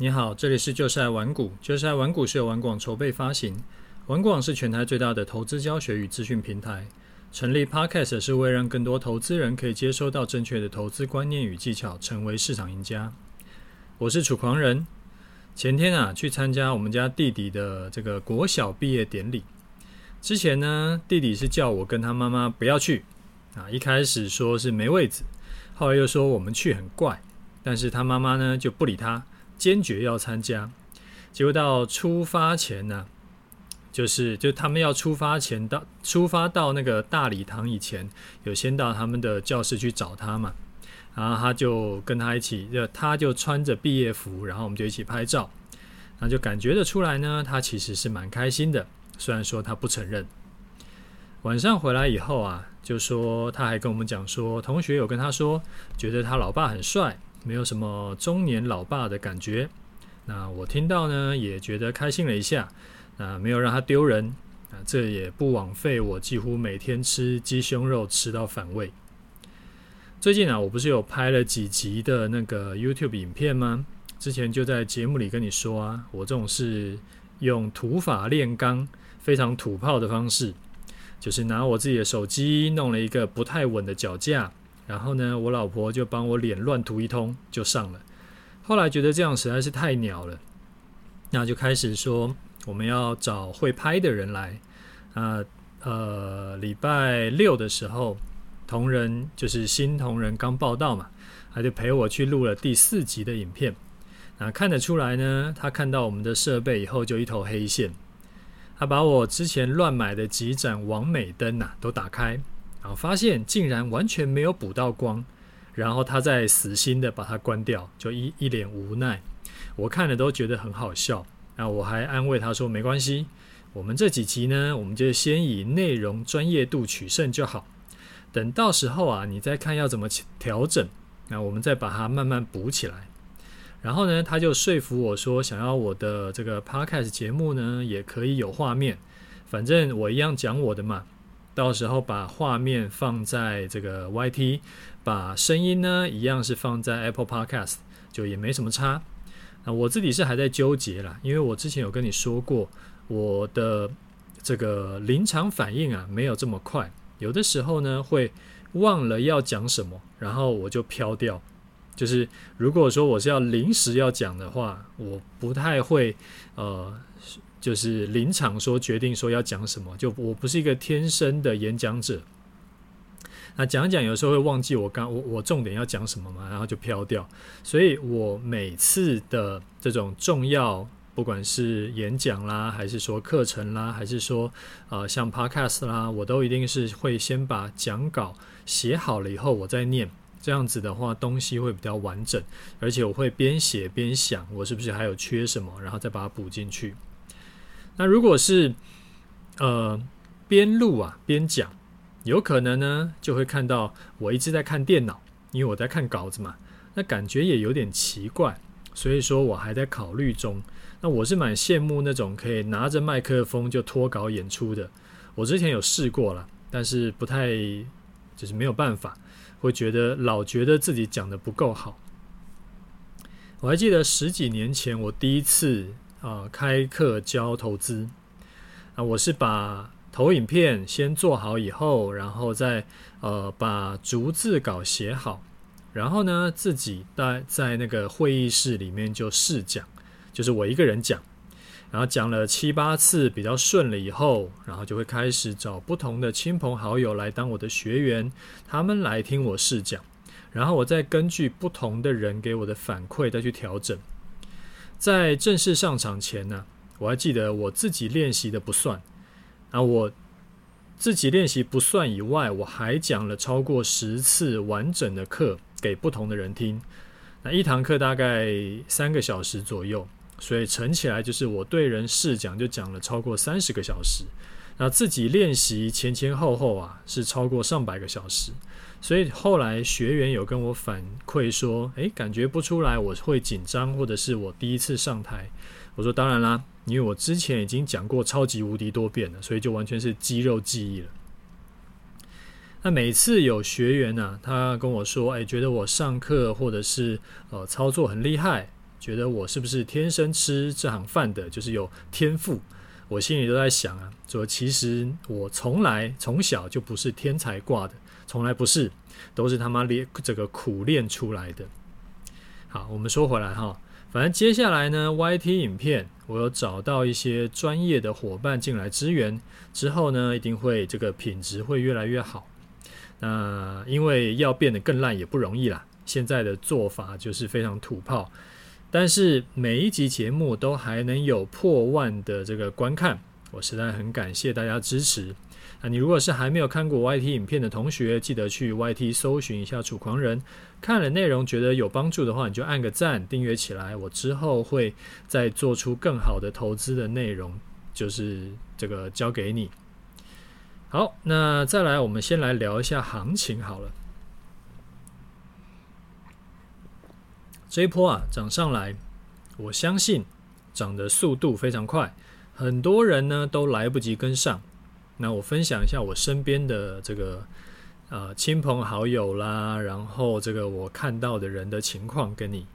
你好，这里是就是爱玩股，就是爱玩股是由玩广筹备发行，玩广是全台最大的投资教学与资讯平台。成立 Podcast 是为让更多投资人可以接收到正确的投资观念与技巧，成为市场赢家。我是楚狂人。前天啊，去参加我们家弟弟的这个国小毕业典礼。之前呢，弟弟是叫我跟他妈妈不要去啊，一开始说是没位子，后来又说我们去很怪，但是他妈妈呢就不理他。坚决要参加，结果到出发前呢、就是就他们要出发前到出发到那个大礼堂以前，有先到他们的教室去找他嘛，然后他就跟他一起，就他就穿着毕业服，然后我们就一起拍照，那就感觉得出来呢，他其实是蛮开心的，虽然说他不承认。晚上回来以后啊，就说他还跟我们讲说，同学有跟他说，觉得他老爸很帅。没有什么中年老爸的感觉，那我听到呢也觉得开心了一下，那没有让他丢人，啊，这也不枉费我几乎每天吃鸡胸肉吃到反胃。最近啊，我不是有拍了几集的那个 YouTube 影片吗？之前就在节目里跟你说啊，我这种是用土法炼钢、非常土炮的方式，就是拿我自己的手机弄了一个不太稳的脚架。然后呢，我老婆就帮我脸乱涂一通，就上了。后来觉得这样实在是太鸟了，那就开始说我们要找会拍的人来。啊，呃，礼拜六的时候，同仁就是新同仁刚报道嘛，他就陪我去录了第四集的影片。那看得出来呢，他看到我们的设备以后就一头黑线。他把我之前乱买的几盏完美灯呐、啊、都打开。然后发现竟然完全没有补到光，然后他再死心的把它关掉，就一一脸无奈。我看了都觉得很好笑。那我还安慰他说：“没关系，我们这几集呢，我们就先以内容专业度取胜就好。等到时候啊，你再看要怎么调整，那我们再把它慢慢补起来。”然后呢，他就说服我说，想要我的这个 Podcast 节目呢，也可以有画面，反正我一样讲我的嘛。到时候把画面放在这个 YT，把声音呢一样是放在 Apple Podcast，就也没什么差。那我自己是还在纠结啦，因为我之前有跟你说过，我的这个临场反应啊没有这么快，有的时候呢会忘了要讲什么，然后我就飘掉。就是如果说我是要临时要讲的话，我不太会呃。就是临场说决定说要讲什么，就我不是一个天生的演讲者。那讲讲有时候会忘记我刚我我重点要讲什么嘛，然后就飘掉。所以我每次的这种重要，不管是演讲啦，还是说课程啦，还是说呃像 Podcast 啦，我都一定是会先把讲稿写好了以后，我再念。这样子的话，东西会比较完整，而且我会边写边想，我是不是还有缺什么，然后再把它补进去。那如果是呃边录啊边讲，有可能呢就会看到我一直在看电脑，因为我在看稿子嘛，那感觉也有点奇怪，所以说我还在考虑中。那我是蛮羡慕那种可以拿着麦克风就脱稿演出的，我之前有试过了，但是不太就是没有办法，会觉得老觉得自己讲的不够好。我还记得十几年前我第一次。啊，开课教投资啊，我是把投影片先做好以后，然后再呃把逐字稿写好，然后呢自己在在那个会议室里面就试讲，就是我一个人讲，然后讲了七八次比较顺了以后，然后就会开始找不同的亲朋好友来当我的学员，他们来听我试讲，然后我再根据不同的人给我的反馈再去调整。在正式上场前呢，我还记得我自己练习的不算，啊，我自己练习不算以外，我还讲了超过十次完整的课给不同的人听。那一堂课大概三个小时左右，所以乘起来就是我对人试讲就讲了超过三十个小时。那自己练习前前后后啊，是超过上百个小时。所以后来学员有跟我反馈说，诶，感觉不出来我会紧张，或者是我第一次上台。我说当然啦，因为我之前已经讲过超级无敌多遍了，所以就完全是肌肉记忆了。那每次有学员呢、啊，他跟我说，诶，觉得我上课或者是呃操作很厉害，觉得我是不是天生吃这行饭的，就是有天赋。我心里都在想啊，说其实我从来从小就不是天才挂的，从来不是，都是他妈练这个苦练出来的。好，我们说回来哈，反正接下来呢，YT 影片我有找到一些专业的伙伴进来支援，之后呢，一定会这个品质会越来越好。那因为要变得更烂也不容易啦，现在的做法就是非常土炮。但是每一集节目都还能有破万的这个观看，我实在很感谢大家支持。那你如果是还没有看过 YT 影片的同学，记得去 YT 搜寻一下“楚狂人”，看了内容觉得有帮助的话，你就按个赞，订阅起来。我之后会再做出更好的投资的内容，就是这个交给你。好，那再来，我们先来聊一下行情好了。这一波啊涨上来，我相信涨的速度非常快，很多人呢都来不及跟上。那我分享一下我身边的这个呃亲朋好友啦，然后这个我看到的人的情况跟你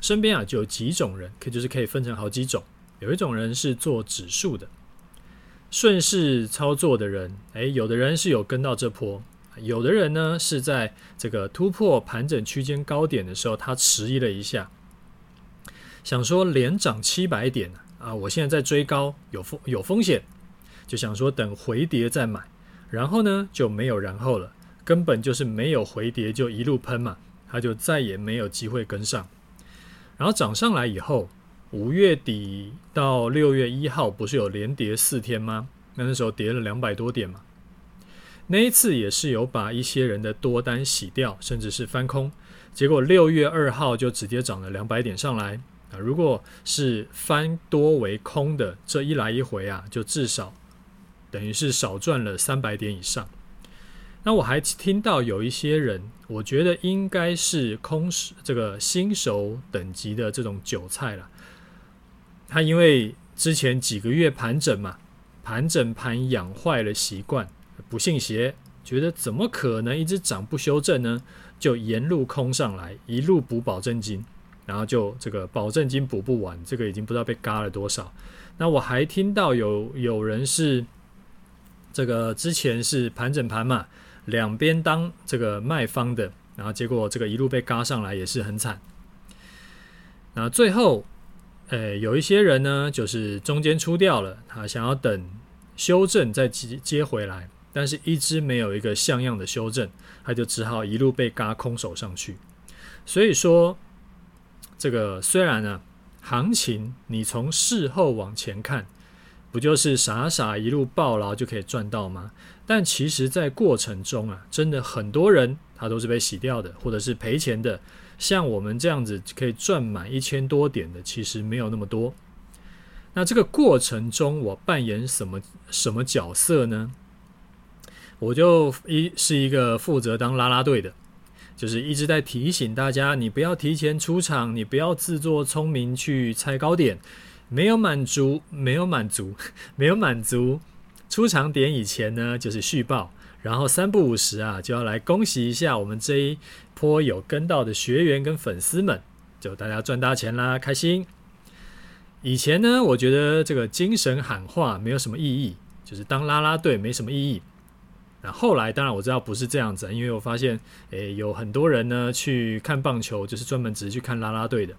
身边啊就有几种人，可就是可以分成好几种。有一种人是做指数的，顺势操作的人，诶，有的人是有跟到这波。有的人呢是在这个突破盘整区间高点的时候，他迟疑了一下，想说连涨七百点啊，我现在在追高，有风有风险，就想说等回跌再买，然后呢就没有然后了，根本就是没有回跌就一路喷嘛，他就再也没有机会跟上。然后涨上来以后，五月底到六月一号不是有连跌四天吗？那那时候跌了两百多点嘛。那一次也是有把一些人的多单洗掉，甚至是翻空，结果六月二号就直接涨了两百点上来啊！如果是翻多为空的，这一来一回啊，就至少等于是少赚了三百点以上。那我还听到有一些人，我觉得应该是空这个新手等级的这种韭菜了。他因为之前几个月盘整嘛，盘整盘养坏了习惯。不信邪，觉得怎么可能一直涨不修正呢？就沿路空上来，一路补保证金，然后就这个保证金补不完，这个已经不知道被嘎了多少。那我还听到有有人是这个之前是盘整盘嘛，两边当这个卖方的，然后结果这个一路被嘎上来也是很惨。那最后，诶，有一些人呢，就是中间出掉了，他想要等修正再接接回来。但是，一直没有一个像样的修正，他就只好一路被嘎空手上去。所以说，这个虽然呢，行情你从事后往前看，不就是傻傻一路抱牢就可以赚到吗？但其实，在过程中啊，真的很多人他都是被洗掉的，或者是赔钱的。像我们这样子可以赚满一千多点的，其实没有那么多。那这个过程中，我扮演什么什么角色呢？我就一是一个负责当拉拉队的，就是一直在提醒大家，你不要提前出场，你不要自作聪明去猜高点，没有满足，没有满足，没有满足出场点以前呢，就是续报，然后三不五时啊，就要来恭喜一下我们这一波有跟到的学员跟粉丝们，就大家赚大钱啦，开心。以前呢，我觉得这个精神喊话没有什么意义，就是当拉拉队没什么意义。那后来当然我知道不是这样子，因为我发现，诶，有很多人呢去看棒球，就是专门只是去看拉拉队的。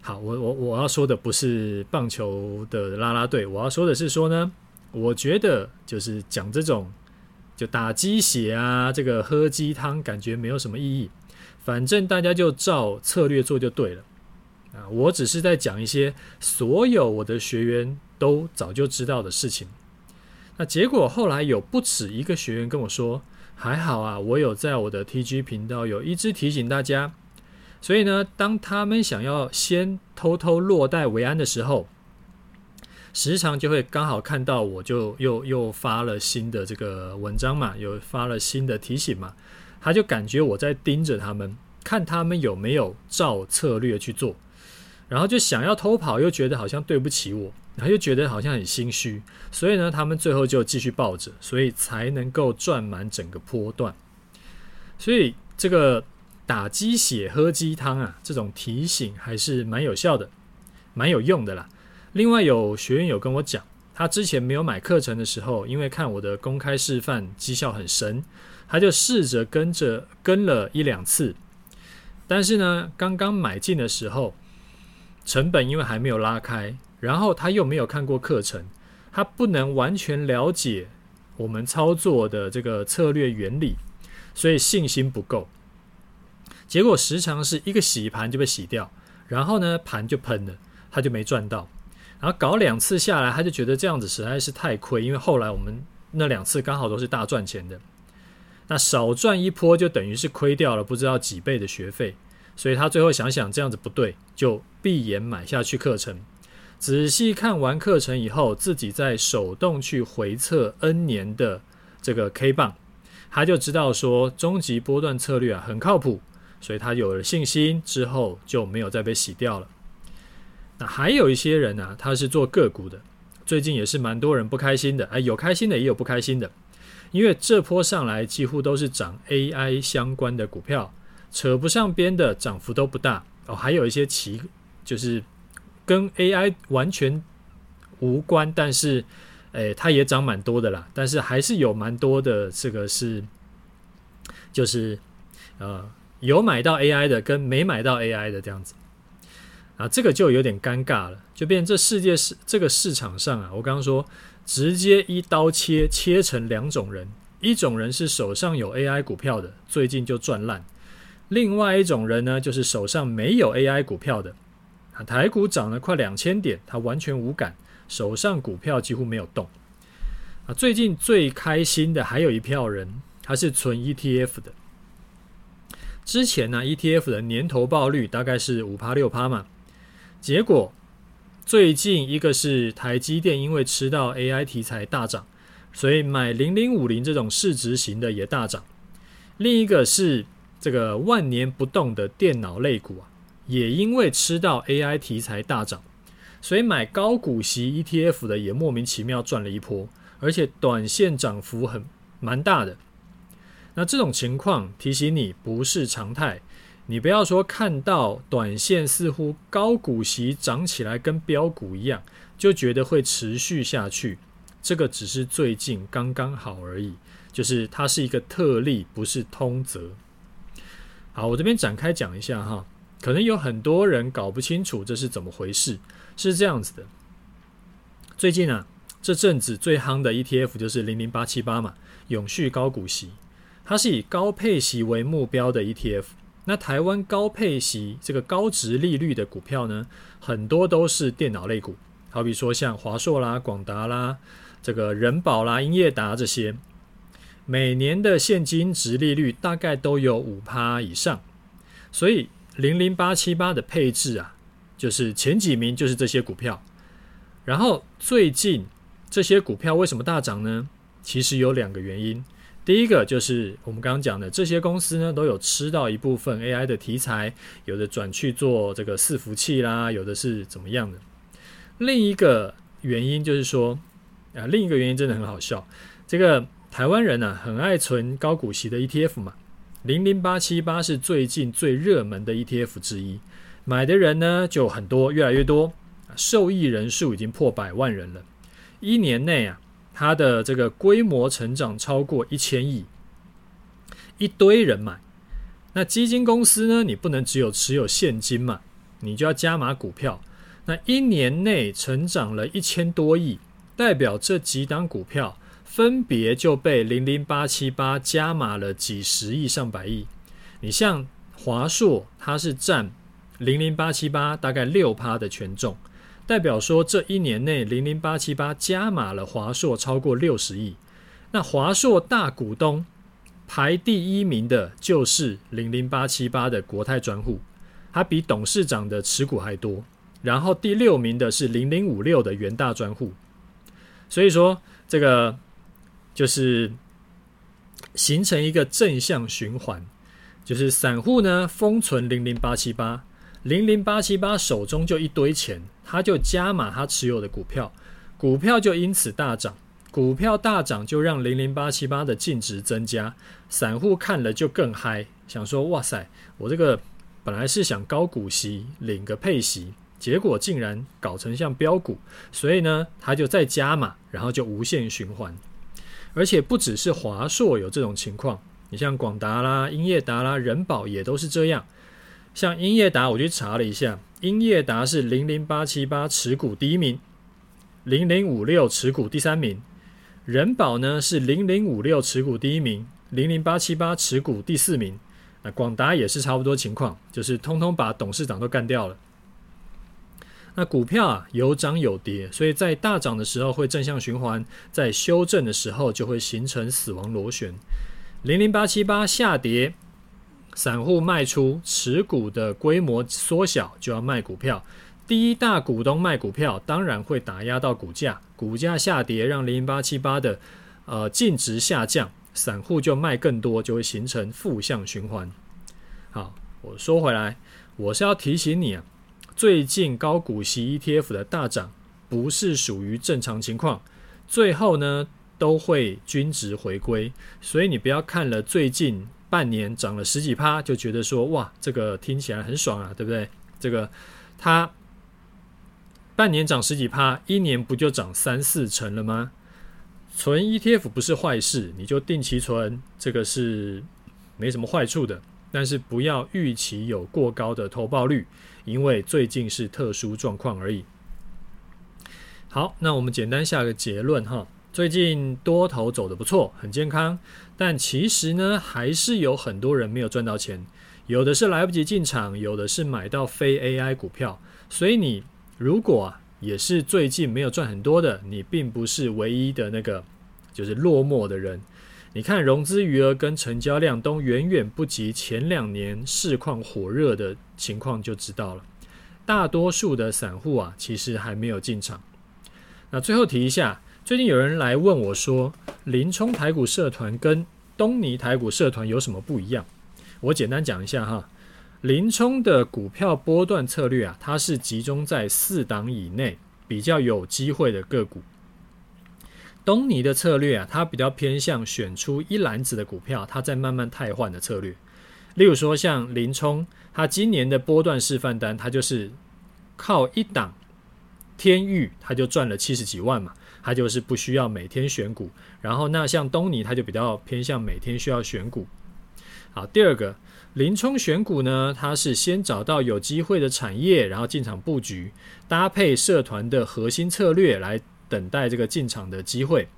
好，我我我要说的不是棒球的拉拉队，我要说的是说呢，我觉得就是讲这种就打鸡血啊，这个喝鸡汤，感觉没有什么意义。反正大家就照策略做就对了。啊，我只是在讲一些所有我的学员都早就知道的事情。那结果后来有不止一个学员跟我说，还好啊，我有在我的 TG 频道有一直提醒大家，所以呢，当他们想要先偷偷落袋为安的时候，时常就会刚好看到我就又又发了新的这个文章嘛，又发了新的提醒嘛，他就感觉我在盯着他们，看他们有没有照策略去做，然后就想要偷跑，又觉得好像对不起我。然后又觉得好像很心虚，所以呢，他们最后就继续抱着，所以才能够赚满整个波段。所以这个打鸡血喝鸡汤啊，这种提醒还是蛮有效的，蛮有用的啦。另外有学员有跟我讲，他之前没有买课程的时候，因为看我的公开示范绩效很神，他就试着跟着跟了一两次。但是呢，刚刚买进的时候，成本因为还没有拉开，然后他又没有看过课程，他不能完全了解我们操作的这个策略原理，所以信心不够。结果时常是一个洗盘就被洗掉，然后呢，盘就喷了，他就没赚到。然后搞两次下来，他就觉得这样子实在是太亏，因为后来我们那两次刚好都是大赚钱的，那少赚一波就等于是亏掉了不知道几倍的学费，所以他最后想想这样子不对，就闭眼买下去课程。仔细看完课程以后，自己再手动去回测 N 年的这个 K 棒，他就知道说终极波段策略啊很靠谱。所以他有了信心之后，就没有再被洗掉了。那还有一些人呢、他是做个股的，最近也是蛮多人不开心的。哎，有开心的，也有不开心的。因为这波上来几乎都是涨 AI 相关的股票，扯不上边的涨幅都不大哦。还有一些其就是跟 AI 完全无关，但是诶，它也涨蛮多的啦。但是还是有蛮多的这个是就是呃。有买到 AI 的跟没买到 AI 的这样子啊，这个就有点尴尬了，就变这世界是这个市场上啊，我刚刚说直接一刀切切成两种人，一种人是手上有 AI 股票的，最近就赚烂；另外一种人呢，就是手上没有 AI 股票的啊，台股涨了快两千点，他完全无感，手上股票几乎没有动啊。最近最开心的还有一票人，他是存 ETF 的。之前呢，ETF 的年投报率大概是五趴六趴嘛，结果最近一个是台积电，因为吃到 AI 题材大涨，所以买零零五零这种市值型的也大涨。另一个是这个万年不动的电脑类股啊，也因为吃到 AI 题材大涨，所以买高股息 ETF 的也莫名其妙赚了一波，而且短线涨幅很蛮大的。那这种情况提醒你不是常态，你不要说看到短线似乎高股息涨起来跟标股一样，就觉得会持续下去。这个只是最近刚刚好而已，就是它是一个特例，不是通则。好，我这边展开讲一下哈，可能有很多人搞不清楚这是怎么回事。是这样子的，最近啊，这阵子最夯的 ETF 就是零零八七八嘛，永续高股息。它是以高配息为目标的 ETF。那台湾高配息这个高殖利率的股票呢，很多都是电脑类股，好比说像华硕啦、广达啦、这个人保啦、英业达这些，每年的现金殖利率大概都有五趴以上。所以零零八七八的配置啊，就是前几名就是这些股票。然后最近这些股票为什么大涨呢？其实有两个原因。第一个就是我们刚刚讲的，这些公司呢都有吃到一部分 AI 的题材，有的转去做这个伺服器啦，有的是怎么样的。另一个原因就是说，啊，另一个原因真的很好笑，这个台湾人呢、啊、很爱存高股息的 ETF 嘛，零零八七八是最近最热门的 ETF 之一，买的人呢就很多，越来越多，受益人数已经破百万人了，一年内啊。它的这个规模成长超过一千亿，一堆人买。那基金公司呢？你不能只有持有现金嘛，你就要加码股票。那一年内成长了一千多亿，代表这几档股票分别就被零零八七八加码了几十亿、上百亿。你像华硕，它是占零零八七八大概六趴的权重。代表说，这一年内零零八七八加码了华硕超过六十亿。那华硕大股东排第一名的就是零零八七八的国泰专户，它比董事长的持股还多。然后第六名的是零零五六的元大专户。所以说，这个就是形成一个正向循环，就是散户呢封存零零八七八。零零八七八手中就一堆钱，他就加码他持有的股票，股票就因此大涨，股票大涨就让零零八七八的净值增加，散户看了就更嗨，想说哇塞，我这个本来是想高股息领个配息，结果竟然搞成像标股，所以呢，他就再加码，然后就无限循环。而且不只是华硕有这种情况，你像广达啦、英业达啦、人保也都是这样。像英业达，我去查了一下，英业达是零零八七八持股第一名，零零五六持股第三名。人保呢是零零五六持股第一名，零零八七八持股第四名。那广达也是差不多情况，就是通通把董事长都干掉了。那股票啊有涨有跌，所以在大涨的时候会正向循环，在修正的时候就会形成死亡螺旋。零零八七八下跌，散户卖出，持股的规模缩小，就要卖股票。第一大股东卖股票，当然会打压到股价，股价下跌，让零零八七八的呃净值下降，散户就卖更多，就会形成负向循环。好，我说回来，我是要提醒你啊。最近高股息 ETF 的大涨，不是属于正常情况，最后呢都会均值回归，所以你不要看了最近半年涨了十几趴，就觉得说哇，这个听起来很爽啊，对不对？这个它半年涨十几趴，一年不就涨三四成了吗？存 ETF 不是坏事，你就定期存，这个是没什么坏处的。但是不要预期有过高的投报率，因为最近是特殊状况而已。好，那我们简单下个结论哈。最近多头走得不错，很健康，但其实呢，还是有很多人没有赚到钱，有的是来不及进场，有的是买到非 AI 股票。所以你如果啊，也是最近没有赚很多的，你并不是唯一的那个就是落寞的人。你看融资余额跟成交量都远远不及前两年市况火热的情况，就知道了。大多数的散户啊，其实还没有进场。那最后提一下，最近有人来问我说，林冲台股社团跟东尼台股社团有什么不一样？我简单讲一下哈。林冲的股票波段策略啊，它是集中在四档以内，比较有机会的个股。东尼的策略啊，它比较偏向选出一篮子的股票，它在慢慢汰换的策略。例如说，像林冲，他今年的波段示范单，他就是靠一档天域，他就赚了七十几万嘛，他就是不需要每天选股。然后那像东尼，他就比较偏向每天需要选股。好，第二个林冲选股呢，他是先找到有机会的产业，然后进场布局，搭配社团的核心策略来。等待这个进场的机会，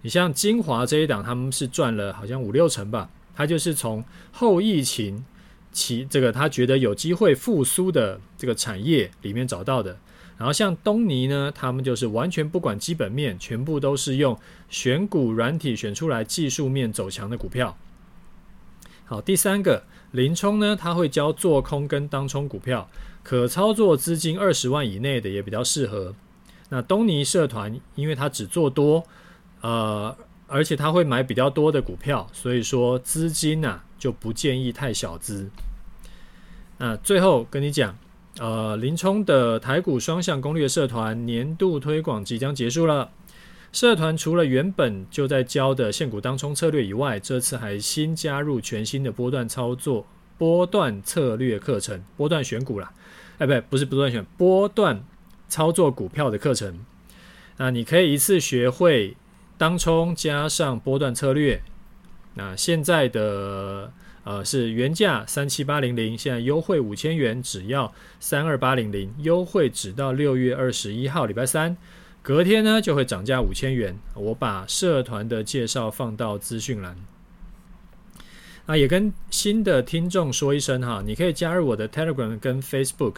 你像精华这一档，他们是赚了好像五六成吧。他就是从后疫情其这个他觉得有机会复苏的这个产业里面找到的。然后像东尼呢，他们就是完全不管基本面，全部都是用选股软体选出来技术面走强的股票。好，第三个林冲呢，他会教做空跟当冲股票，可操作资金二十万以内的也比较适合。那东尼社团，因为他只做多，呃，而且他会买比较多的股票，所以说资金呐、啊、就不建议太小资。那最后跟你讲，呃，林冲的台股双向攻略社团年度推广即将结束了。社团除了原本就在教的现股当冲策略以外，这次还新加入全新的波段操作、波段策略课程、波段选股啦。哎，不对，不是波段选，波段。操作股票的课程，那你可以一次学会当冲加上波段策略。那现在的呃是原价三七八零零，现在优惠五千元，只要三二八零零，优惠只到六月二十一号礼拜三，隔天呢就会涨价五千元。我把社团的介绍放到资讯栏。那也跟新的听众说一声哈，你可以加入我的 Telegram 跟 Facebook。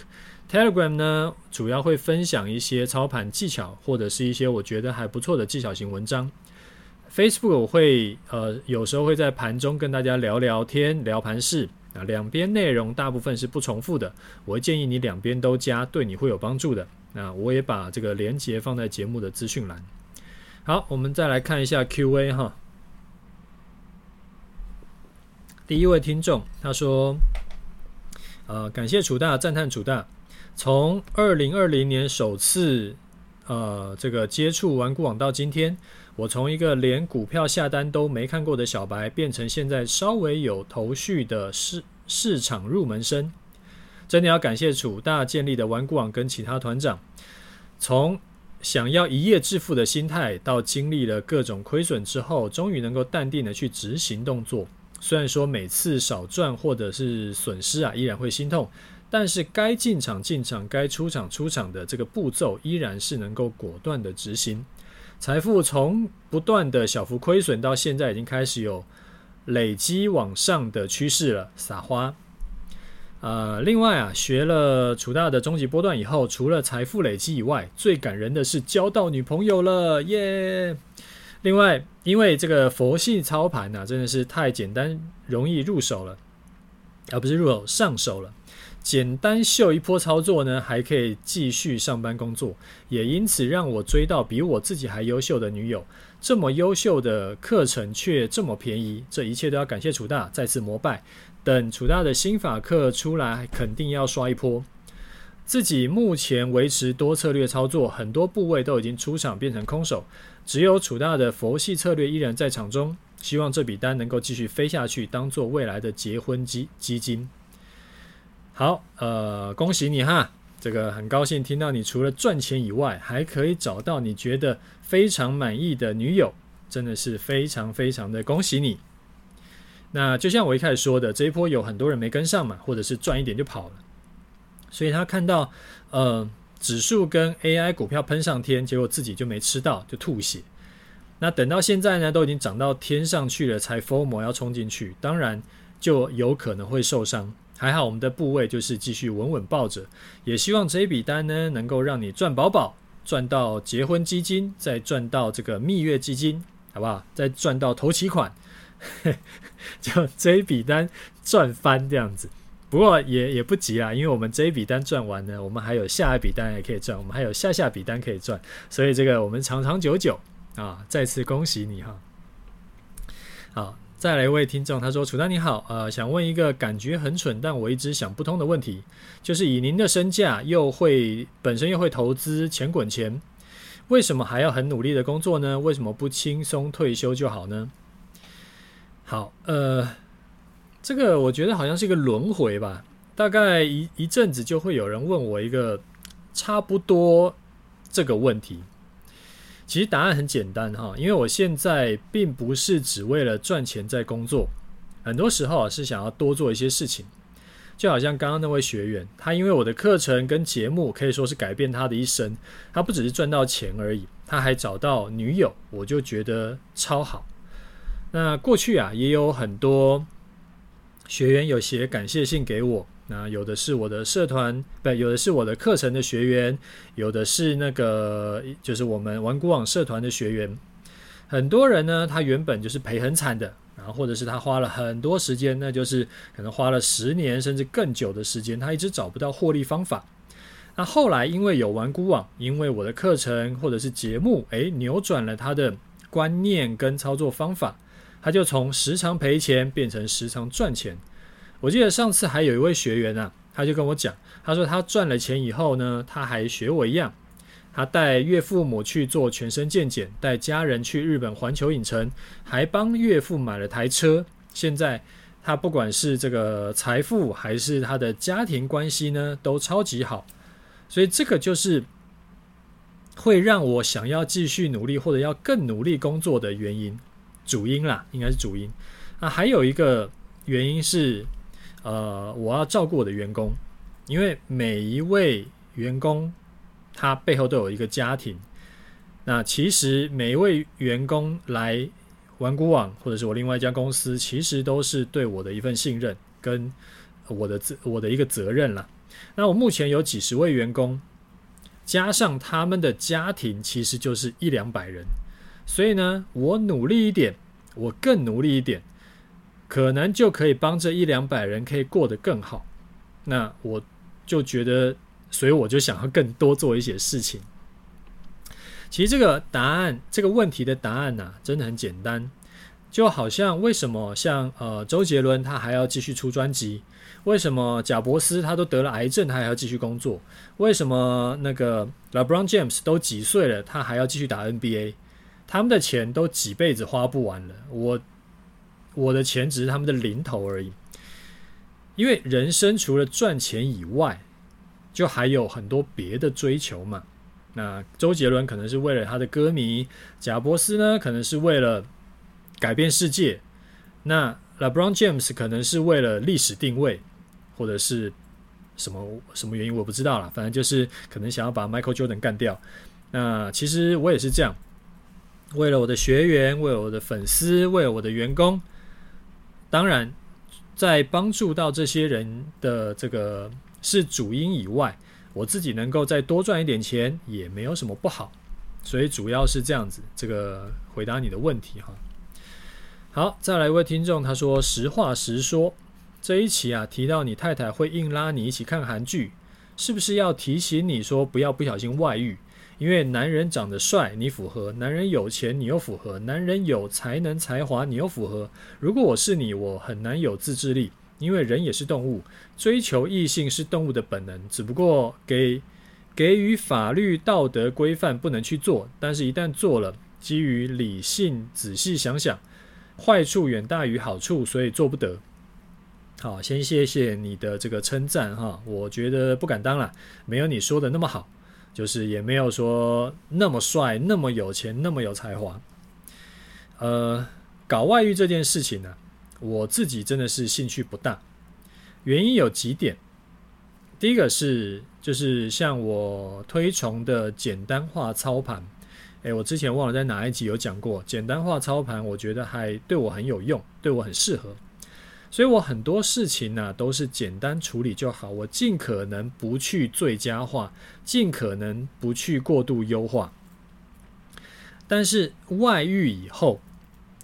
Telegram 呢，主要会分享一些操盘技巧，或者是一些我觉得还不错的技巧型文章。Facebook 我会呃有时候会在盘中跟大家聊聊天，聊盘势啊，两边内容大部分是不重复的。我会建议你两边都加，对你会有帮助的。那我也把这个连接放在节目的资讯栏。好，我们再来看一下 Q&A 哈。第一位听众他说：“呃，感谢楚大，赞叹楚大。”从二零二零年首次呃这个接触玩股网到今天，我从一个连股票下单都没看过的小白，变成现在稍微有头绪的市市场入门生。真的要感谢楚大建立的玩股网跟其他团长，从想要一夜致富的心态，到经历了各种亏损之后，终于能够淡定的去执行动作。虽然说每次少赚或者是损失啊，依然会心痛，但是该进场进场，该出场出场的这个步骤，依然是能够果断的执行。财富从不断的小幅亏损，到现在已经开始有累积往上的趋势了。撒花。呃，另外啊，学了楚大的终极波段以后，除了财富累积以外，最感人的是交到女朋友了，耶！另外，因为这个佛系操盘呐、真的是太简单，容易入手了，而不是入手上手了。简单秀一波操作呢，还可以继续上班工作，也因此让我追到比我自己还优秀的女友。这么优秀的课程却这么便宜，这一切都要感谢楚大，再次膜拜。等楚大的心法课出来，肯定要刷一波。自己目前维持多策略操作，很多部位都已经出场变成空手，只有楚大的佛系策略依然在场中。希望这笔单能够继续飞下去，当做未来的结婚基基金。好，呃，恭喜你哈！这个很高兴听到你除了赚钱以外，还可以找到你觉得非常满意的女友，真的是非常非常的恭喜你。那就像我一开始说的，这一波有很多人没跟上嘛，或者是赚一点就跑了，所以他看到呃指数跟 AI 股票喷上天，结果自己就没吃到，就吐血。那等到现在呢，都已经涨到天上去了，才 FOMO 要冲进去，当然就有可能会受伤。还好，我们的部位就是继续稳稳抱着，也希望这一笔单呢，能够让你赚饱饱，赚到结婚基金，再赚到这个蜜月基金，好不好？再赚到头期款，就这一笔单赚翻这样子。不过也也不急啦，因为我们这一笔单赚完呢，我们还有下一笔单也可以赚，我们还有下下笔单可以赚，所以这个我们长长久久啊，再次恭喜你哈，好。再来一位听众，他说：“楚丹你好，呃，想问一个感觉很蠢，但我一直想不通的问题，就是以您的身价，又会本身又会投资，钱滚钱，为什么还要很努力的工作呢？为什么不轻松退休就好呢？”好，呃，这个我觉得好像是一个轮回吧，大概一一阵子就会有人问我一个差不多这个问题。其实答案很简单哈，因为我现在并不是只为了赚钱在工作，很多时候啊是想要多做一些事情。就好像刚刚那位学员，他因为我的课程跟节目可以说是改变他的一生，他不只是赚到钱而已，他还找到女友，我就觉得超好。那过去啊也有很多学员有写感谢信给我。那有的是我的社团，不，有的是我的课程的学员，有的是那个就是我们玩股网社团的学员。很多人呢，他原本就是赔很惨的，然后或者是他花了很多时间，那就是可能花了十年甚至更久的时间，他一直找不到获利方法。那后来因为有玩股网，因为我的课程或者是节目，诶，扭转了他的观念跟操作方法，他就从时常赔钱变成时常赚钱。我记得上次还有一位学员啊，他就跟我讲，他说他赚了钱以后呢，他还学我一样，他带岳父母去做全身健检，带家人去日本环球影城，还帮岳父买了台车。现在他不管是这个财富还是他的家庭关系呢，都超级好。所以这个就是会让我想要继续努力或者要更努力工作的原因，主因啦，应该是主因。啊，还有一个原因是。呃，我要照顾我的员工，因为每一位员工他背后都有一个家庭。那其实每一位员工来玩古网，或者是我另外一家公司，其实都是对我的一份信任跟我的责我的一个责任了。那我目前有几十位员工，加上他们的家庭，其实就是一两百人。所以呢，我努力一点，我更努力一点。可能就可以帮这一两百人可以过得更好，那我就觉得，所以我就想要更多做一些事情。其实这个答案，这个问题的答案呢，真的很简单，就好像为什么像呃周杰伦他还要继续出专辑？为什么贾伯斯他都得了癌症，他还要继续工作？为什么那个 LeBron James 都几岁了，他还要继续打 NBA？他们的钱都几辈子花不完了，我我的钱只是他们的零头而已。因为人生除了赚钱以外，就还有很多别的追求嘛。那周杰伦可能是为了他的歌迷，贾伯斯呢可能是为了改变世界，那 LeBron James 可能是为了历史定位，或者是什么什么原因我不知道了，反正就是可能想要把 Michael Jordan 干掉。那其实我也是这样，为了我的学员，为了我的粉丝，为了我的员工，当然在帮助到这些人的这个是主因以外。我自己能够再多赚一点钱，也没有什么不好，所以主要是这样子。这个回答你的问题哈。好，再来一位听众，他说：“实话实说，这一期啊提到你太太会硬拉你一起看韩剧，是不是要提醒你说不要不小心外遇？因为男人长得帅，你符合；男人有钱，你又符合；男人有才能才华，你又符合。如果我是你，我很难有自制力。”因为人也是动物，追求异性是动物的本能，只不过给给予法律道德规范不能去做，但是一旦做了，基于理性仔细想想，坏处远大于好处，所以做不得。好，先谢谢你的这个称赞哈，我觉得不敢当啦，没有你说的那么好，就是也没有说那么帅、那么有钱、那么有才华。呃，搞外遇这件事情呢、我自己真的是兴趣不大，原因有几点。第一个是，就是像我推崇的简单化操盘，诶，我之前忘了在哪一集有讲过，简单化操盘，我觉得还对我很有用，对我很适合。所以我很多事情呢，都是简单处理就好，我尽可能不去最佳化，尽可能不去过度优化。但是外遇以后，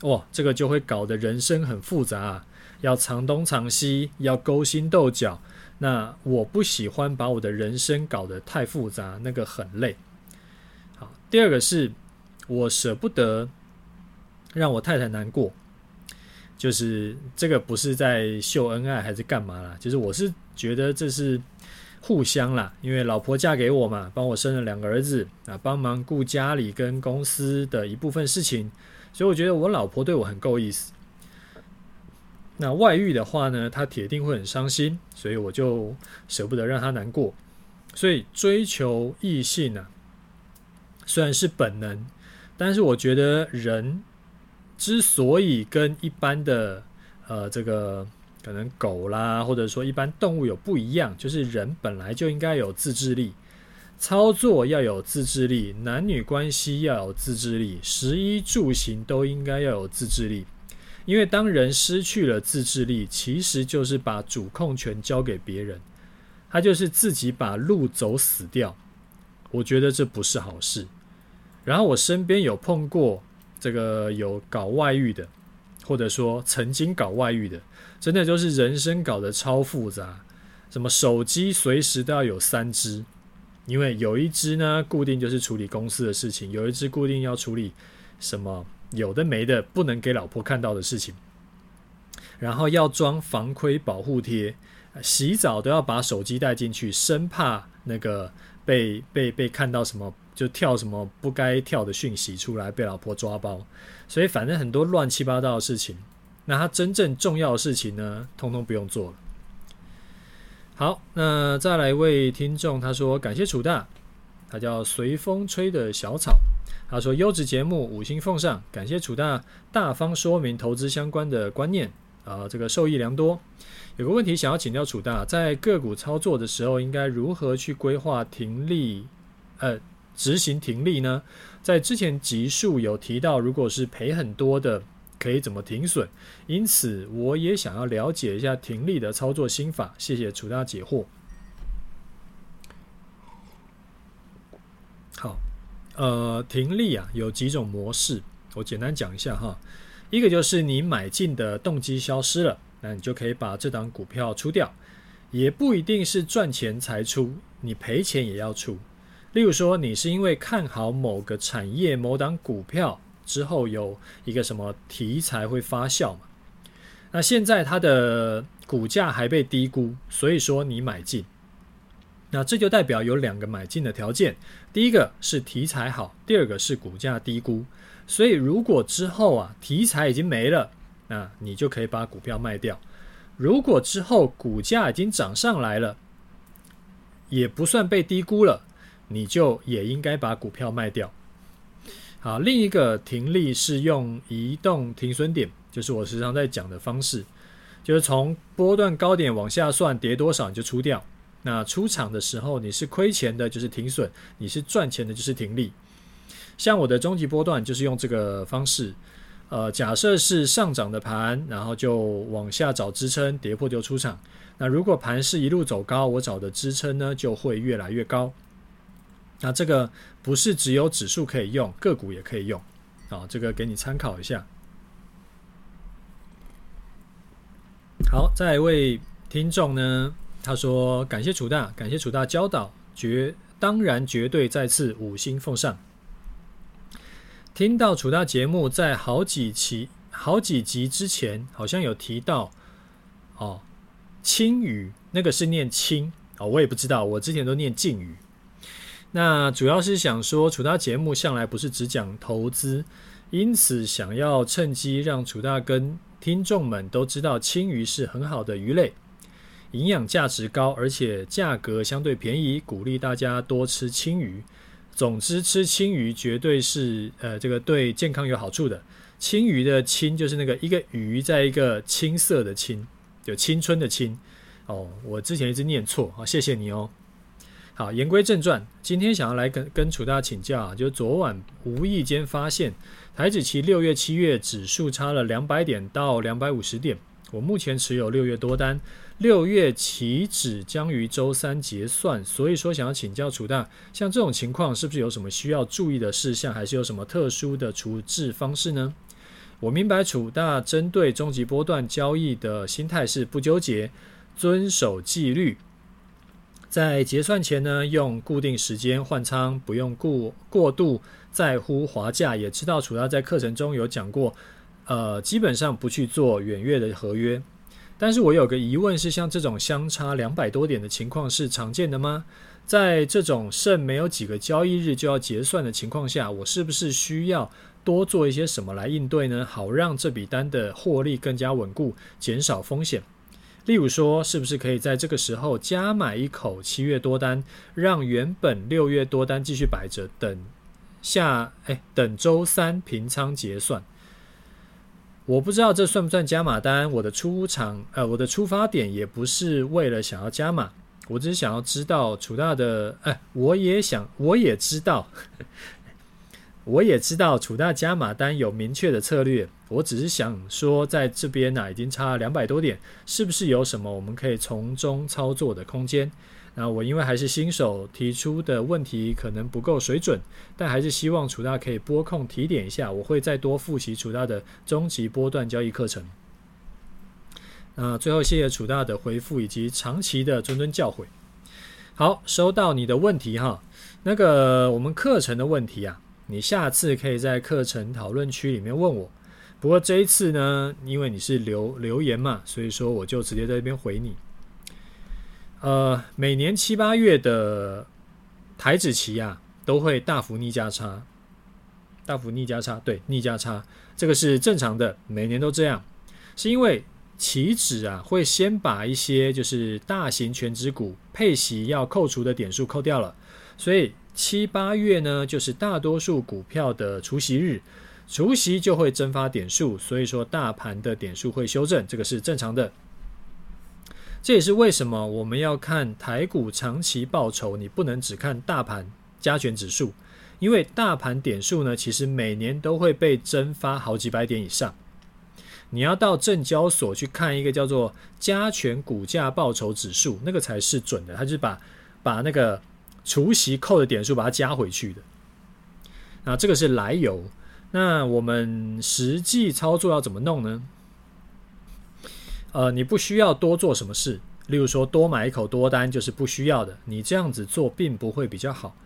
哇，这个就会搞得人生很复杂啊，要藏东藏西，要勾心斗角。那我不喜欢把我的人生搞得太复杂，那个很累。好，第二个是我舍不得让我太太难过，就是这个不是在秀恩爱还是干嘛啦，就是我是觉得这是互相啦，因为老婆嫁给我嘛，帮我生了两个儿子啊，帮忙顾家里跟公司的一部分事情。所以我觉得我老婆对我很够意思。那外遇的话呢，她铁定会很伤心，所以我就舍不得让她难过。所以追求异性啊，虽然是本能，但是我觉得人之所以跟一般的呃这个可能狗啦，或者说一般动物有不一样，就是人本来就应该有自制力。操作要有自制力，男女关系要有自制力，食衣住行都应该要有自制力。因为当人失去了自制力，其实就是把主控权交给别人，他就是自己把路走死掉。我觉得这不是好事。然后我身边有碰过这个有搞外遇的，或者说曾经搞外遇的，真的就是人生搞得超复杂，什么手机随时都要有三只。因为有一只呢，固定就是处理公司的事情；有一只固定要处理什么有的没的，不能给老婆看到的事情。然后要装防窥保护贴，洗澡都要把手机带进去，生怕那个被被被看到什么就跳什么不该跳的讯息出来，被老婆抓包。所以反正很多乱七八糟的事情，那他真正重要的事情呢，通通不用做了。好，那再来一位听众，他说感谢楚大，他叫随风吹的小草，他说优质节目五星奉上，感谢楚大大方说明投资相关的观念啊，这个受益良多。有个问题想要请教楚大，在个股操作的时候，应该如何去规划停利？呃，执行停利呢？在之前集数有提到，如果是赔很多的。可以怎么停损？因此，我也想要了解一下停利的操作心法。谢谢楚大解惑。好，呃，停利啊，有几种模式，我简单讲一下哈。一个就是你买进的动机消失了，那你就可以把这档股票出掉，也不一定是赚钱才出，你赔钱也要出。例如说，你是因为看好某个产业、某档股票。之后有一个什么题材会发酵嘛？那现在它的股价还被低估，所以说你买进。那这就代表有两个买进的条件，第一个是题材好，第二个是股价低估。所以如果之后啊题材已经没了，那你就可以把股票卖掉；如果之后股价已经涨上来了，也不算被低估了，你就也应该把股票卖掉。好，另一个停利是用移动停损点，就是我时常在讲的方式，就是从波段高点往下算，跌多少你就出掉。那出场的时候，你是亏钱的，就是停损；你是赚钱的，就是停利。像我的终极波段就是用这个方式。呃，假设是上涨的盘，然后就往下找支撑，跌破就出场。那如果盘是一路走高，我找的支撑呢就会越来越高。那这个不是只有指数可以用，个股也可以用。啊，这个给你参考一下。好，再一位听众呢？他说：“感谢楚大，感谢楚大教导，绝当然绝对再次五星奉上。听到楚大节目在好几期、好几集之前，好像有提到哦，青鱼那个是念青哦，我也不知道，我之前都念靖鱼。那主要是想说，楚大节目向来不是只讲投资，因此想要趁机让楚大跟听众们都知道，青鱼是很好的鱼类。”营养价值高，而且价格相对便宜，鼓励大家多吃青鱼。总之，吃青鱼绝对是呃，这个对健康有好处的。青鱼的“青”就是那个一个鱼在一个青色的“青”，就青春的“青”。哦，我之前一直念错，好，谢谢你哦。好，言归正传，今天想要来跟跟楚大请教啊，就昨晚无意间发现台指期六月、七月指数差了两百点到两百五十点，我目前持有六月多单。六月期指将于周三结算，所以说想要请教楚大，像这种情况是不是有什么需要注意的事项，还是有什么特殊的处置方式呢？我明白楚大针对终极波段交易的心态是不纠结，遵守纪律，在结算前呢，用固定时间换仓，不用过过度在乎滑价，也知道楚大在课程中有讲过，呃，基本上不去做远月的合约。但是我有个疑问是，像这种相差两百多点的情况是常见的吗？在这种剩没有几个交易日就要结算的情况下，我是不是需要多做一些什么来应对呢？好让这笔单的获利更加稳固，减少风险。例如说，是不是可以在这个时候加买一口七月多单，让原本六月多单继续摆着，等下哎，等周三平仓结算？我不知道这算不算加码单。我的出场，呃，我的出发点也不是为了想要加码，我只是想要知道楚大的，哎，我也想，我也知道，我也知道楚大加码单有明确的策略。我只是想说，在这边呢，已经差两百多点，是不是有什么我们可以从中操作的空间？那我因为还是新手，提出的问题可能不够水准，但还是希望楚大可以拨空提点一下，我会再多复习楚大的终极波段交易课程。那最后谢谢楚大的回复以及长期的谆谆教诲。好，收到你的问题哈，那个我们课程的问题啊，你下次可以在课程讨论区里面问我。不过这一次呢，因为你是留留言嘛，所以说我就直接在这边回你。呃，每年七八月的台指期啊，都会大幅逆价差，大幅逆价差，对，逆价差，这个是正常的，每年都这样，是因为期指啊会先把一些就是大型全值股配息要扣除的点数扣掉了，所以七八月呢就是大多数股票的除息日，除息就会蒸发点数，所以说大盘的点数会修正，这个是正常的。这也是为什么我们要看台股长期报酬，你不能只看大盘加权指数，因为大盘点数呢，其实每年都会被蒸发好几百点以上。你要到证交所去看一个叫做加权股价报酬指数，那个才是准的，它就是把把那个除息扣的点数把它加回去的。那这个是来由。那我们实际操作要怎么弄呢？呃，你不需要多做什么事，例如说多买一口多单就是不需要的。你这样子做并不会比较好。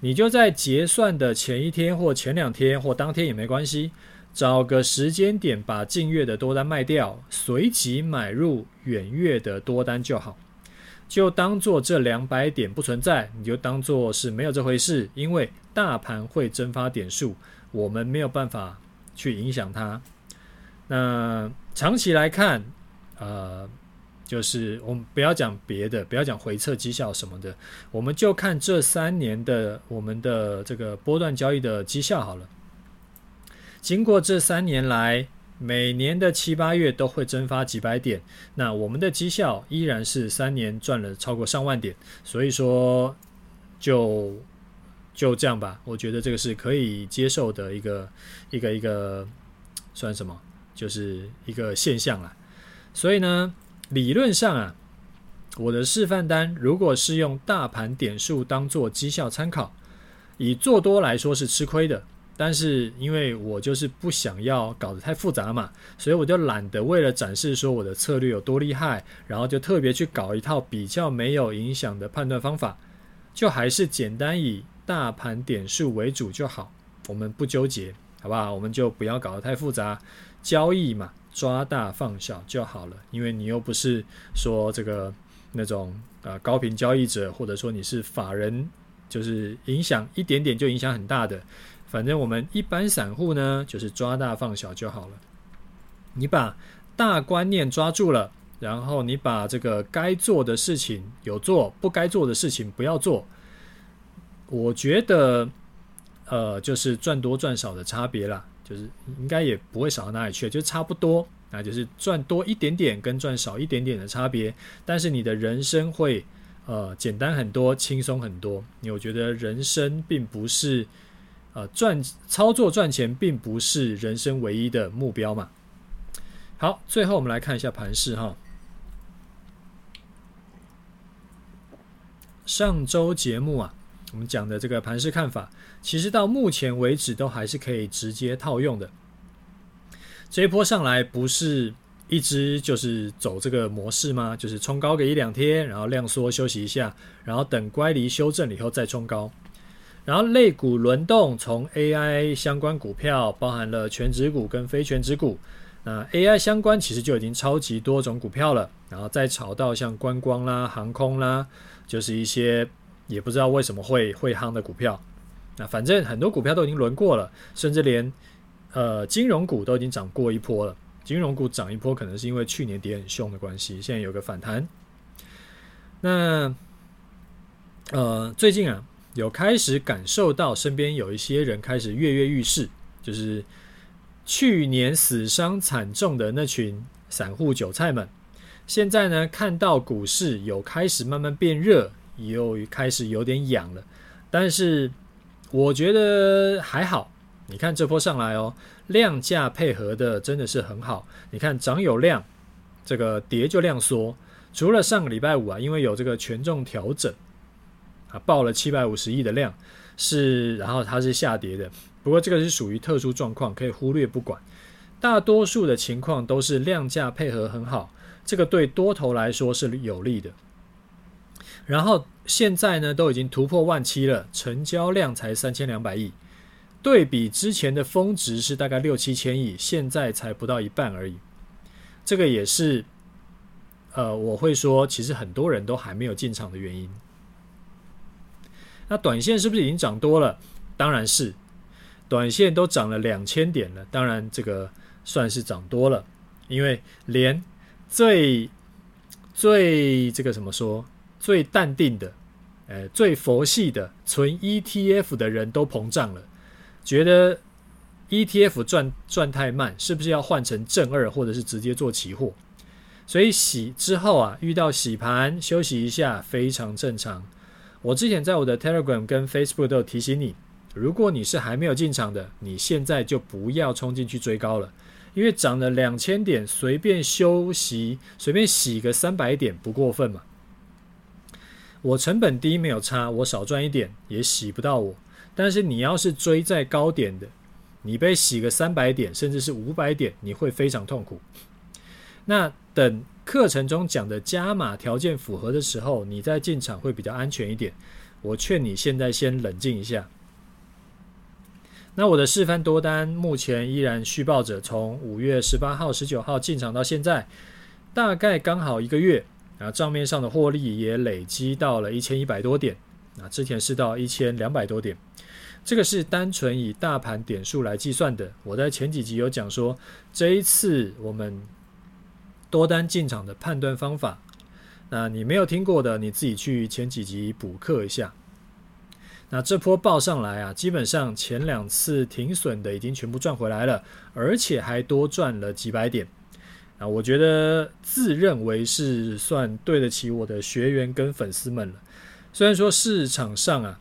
你就在结算的前一天或前两天或当天也没关系，找个时间点把近月的多单卖掉，随即买入远月的多单就好。就当做这两百点不存在，你就当做是没有这回事，因为大盘会蒸发点数，我们没有办法去影响它。那长期来看，呃，就是我们不要讲别的，不要讲回撤绩效什么的，我们就看这三年的我们的这个波段交易的绩效好了。经过这三年来，每年的七八月都会蒸发几百点，那我们的绩效依然是三年赚了超过上万点，所以说就就这样吧，我觉得这个是可以接受的一个一个一个算什么，就是一个现象啦。所以呢，理论上啊，我的示范单如果是用大盘点数当做绩效参考，以做多来说是吃亏的。但是因为我就是不想要搞得太复杂嘛，所以我就懒得为了展示说我的策略有多厉害，然后就特别去搞一套比较没有影响的判断方法，就还是简单以大盘点数为主就好。我们不纠结，好不好？我们就不要搞得太复杂，交易嘛，抓大放小就好了。因为你又不是说这个那种呃高频交易者，或者说你是法人，就是影响一点点就影响很大的。反正我们一般散户呢，就是抓大放小就好了。你把大观念抓住了，然后你把这个该做的事情有做，不该做的事情不要做。我觉得，呃，就是赚多赚少的差别啦，就是应该也不会少到哪里去，就差不多，那就是赚多一点点跟赚少一点点的差别。但是你的人生会呃简单很多，轻松很多。因为我觉得人生并不是。呃，赚操作赚钱并不是人生唯一的目标嘛。好，最后我们来看一下盘势哈。上周节目啊，我们讲的这个盘势看法，其实到目前为止都还是可以直接套用的。这一波上来不是一直就是走这个模式吗？就是冲高个一两天，然后量缩休息一下，然后等乖离修正以后再冲高。然后类股轮动，从 AI 相关股票包含了全值股跟非全值股。那 AI 相关其实就已经超级多种股票了，然后再炒到像观光啦、航空啦，就是一些也不知道为什么会会夯的股票。那反正很多股票都已经轮过了，甚至连呃金融股都已经涨过一波了。金融股涨一波，可能是因为去年跌很凶的关系，现在有个反弹。那呃最近啊。有开始感受到身边有一些人开始跃跃欲试，就是去年死伤惨重的那群散户韭菜们，现在呢看到股市有开始慢慢变热，又开始有点痒了。但是我觉得还好，你看这波上来哦，量价配合的真的是很好。你看涨有量，这个跌就量缩。除了上个礼拜五啊，因为有这个权重调整。啊，报了七百五十亿的量，是，然后它是下跌的。不过这个是属于特殊状况，可以忽略不管。大多数的情况都是量价配合很好，这个对多头来说是有利的。然后现在呢，都已经突破万七了，成交量才三千两百亿，对比之前的峰值是大概六七千亿，现在才不到一半而已。这个也是，呃，我会说，其实很多人都还没有进场的原因。那短线是不是已经涨多了？当然是，短线都涨了两千点了，当然这个算是涨多了，因为连最最这个怎么说，最淡定的，呃，最佛系的存 ETF 的人都膨胀了，觉得 ETF 赚赚太慢，是不是要换成正二，或者是直接做期货？所以洗之后啊，遇到洗盘休息一下，非常正常。我之前在我的 Telegram 跟 Facebook 都有提醒你，如果你是还没有进场的，你现在就不要冲进去追高了，因为涨了两千点，随便休息，随便洗个三百点不过分嘛。我成本低没有差，我少赚一点也洗不到我。但是你要是追在高点的，你被洗个三百点，甚至是五百点，你会非常痛苦。那等。课程中讲的加码条件符合的时候，你再进场会比较安全一点。我劝你现在先冷静一下。那我的示范多单目前依然续报着，从五月十八号、十九号进场到现在，大概刚好一个月。啊，账面上的获利也累积到了一千一百多点，啊，之前是到一千两百多点，这个是单纯以大盘点数来计算的。我在前几集有讲说，这一次我们多单进场的判断方法，那你没有听过的，你自己去前几集补课一下。那这波报上来啊，基本上前两次停损的已经全部赚回来了，而且还多赚了几百点。啊，我觉得自认为是算对得起我的学员跟粉丝们了。虽然说市场上啊，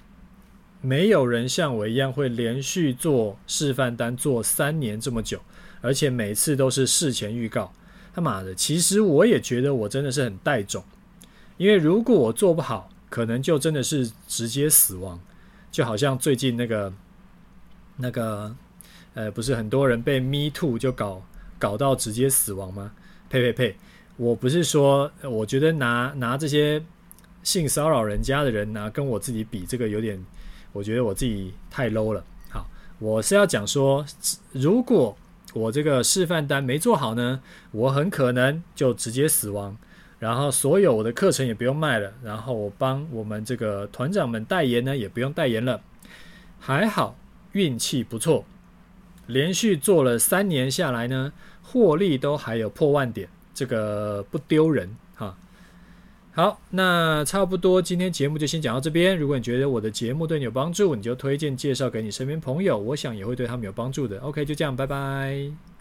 没有人像我一样会连续做示范单做三年这么久，而且每次都是事前预告。他妈的，其实我也觉得我真的是很带种，因为如果我做不好，可能就真的是直接死亡。就好像最近那个那个呃，不是很多人被 Me Too 就搞。搞到直接死亡吗？呸呸呸！我不是说，我觉得拿拿这些性骚扰人家的人拿跟我自己比，这个有点，我觉得我自己太 low 了。好，我是要讲说，如果我这个示范单没做好呢，我很可能就直接死亡，然后所有我的课程也不用卖了，然后我帮我们这个团长们代言呢，也不用代言了。还好运气不错。连续做了三年下来呢，获利都还有破万点，这个不丢人。好，那差不多今天节目就先讲到这边。如果你觉得我的节目对你有帮助，你就推荐介绍给你身边朋友，我想也会对他们有帮助的。OK，就这样，拜拜。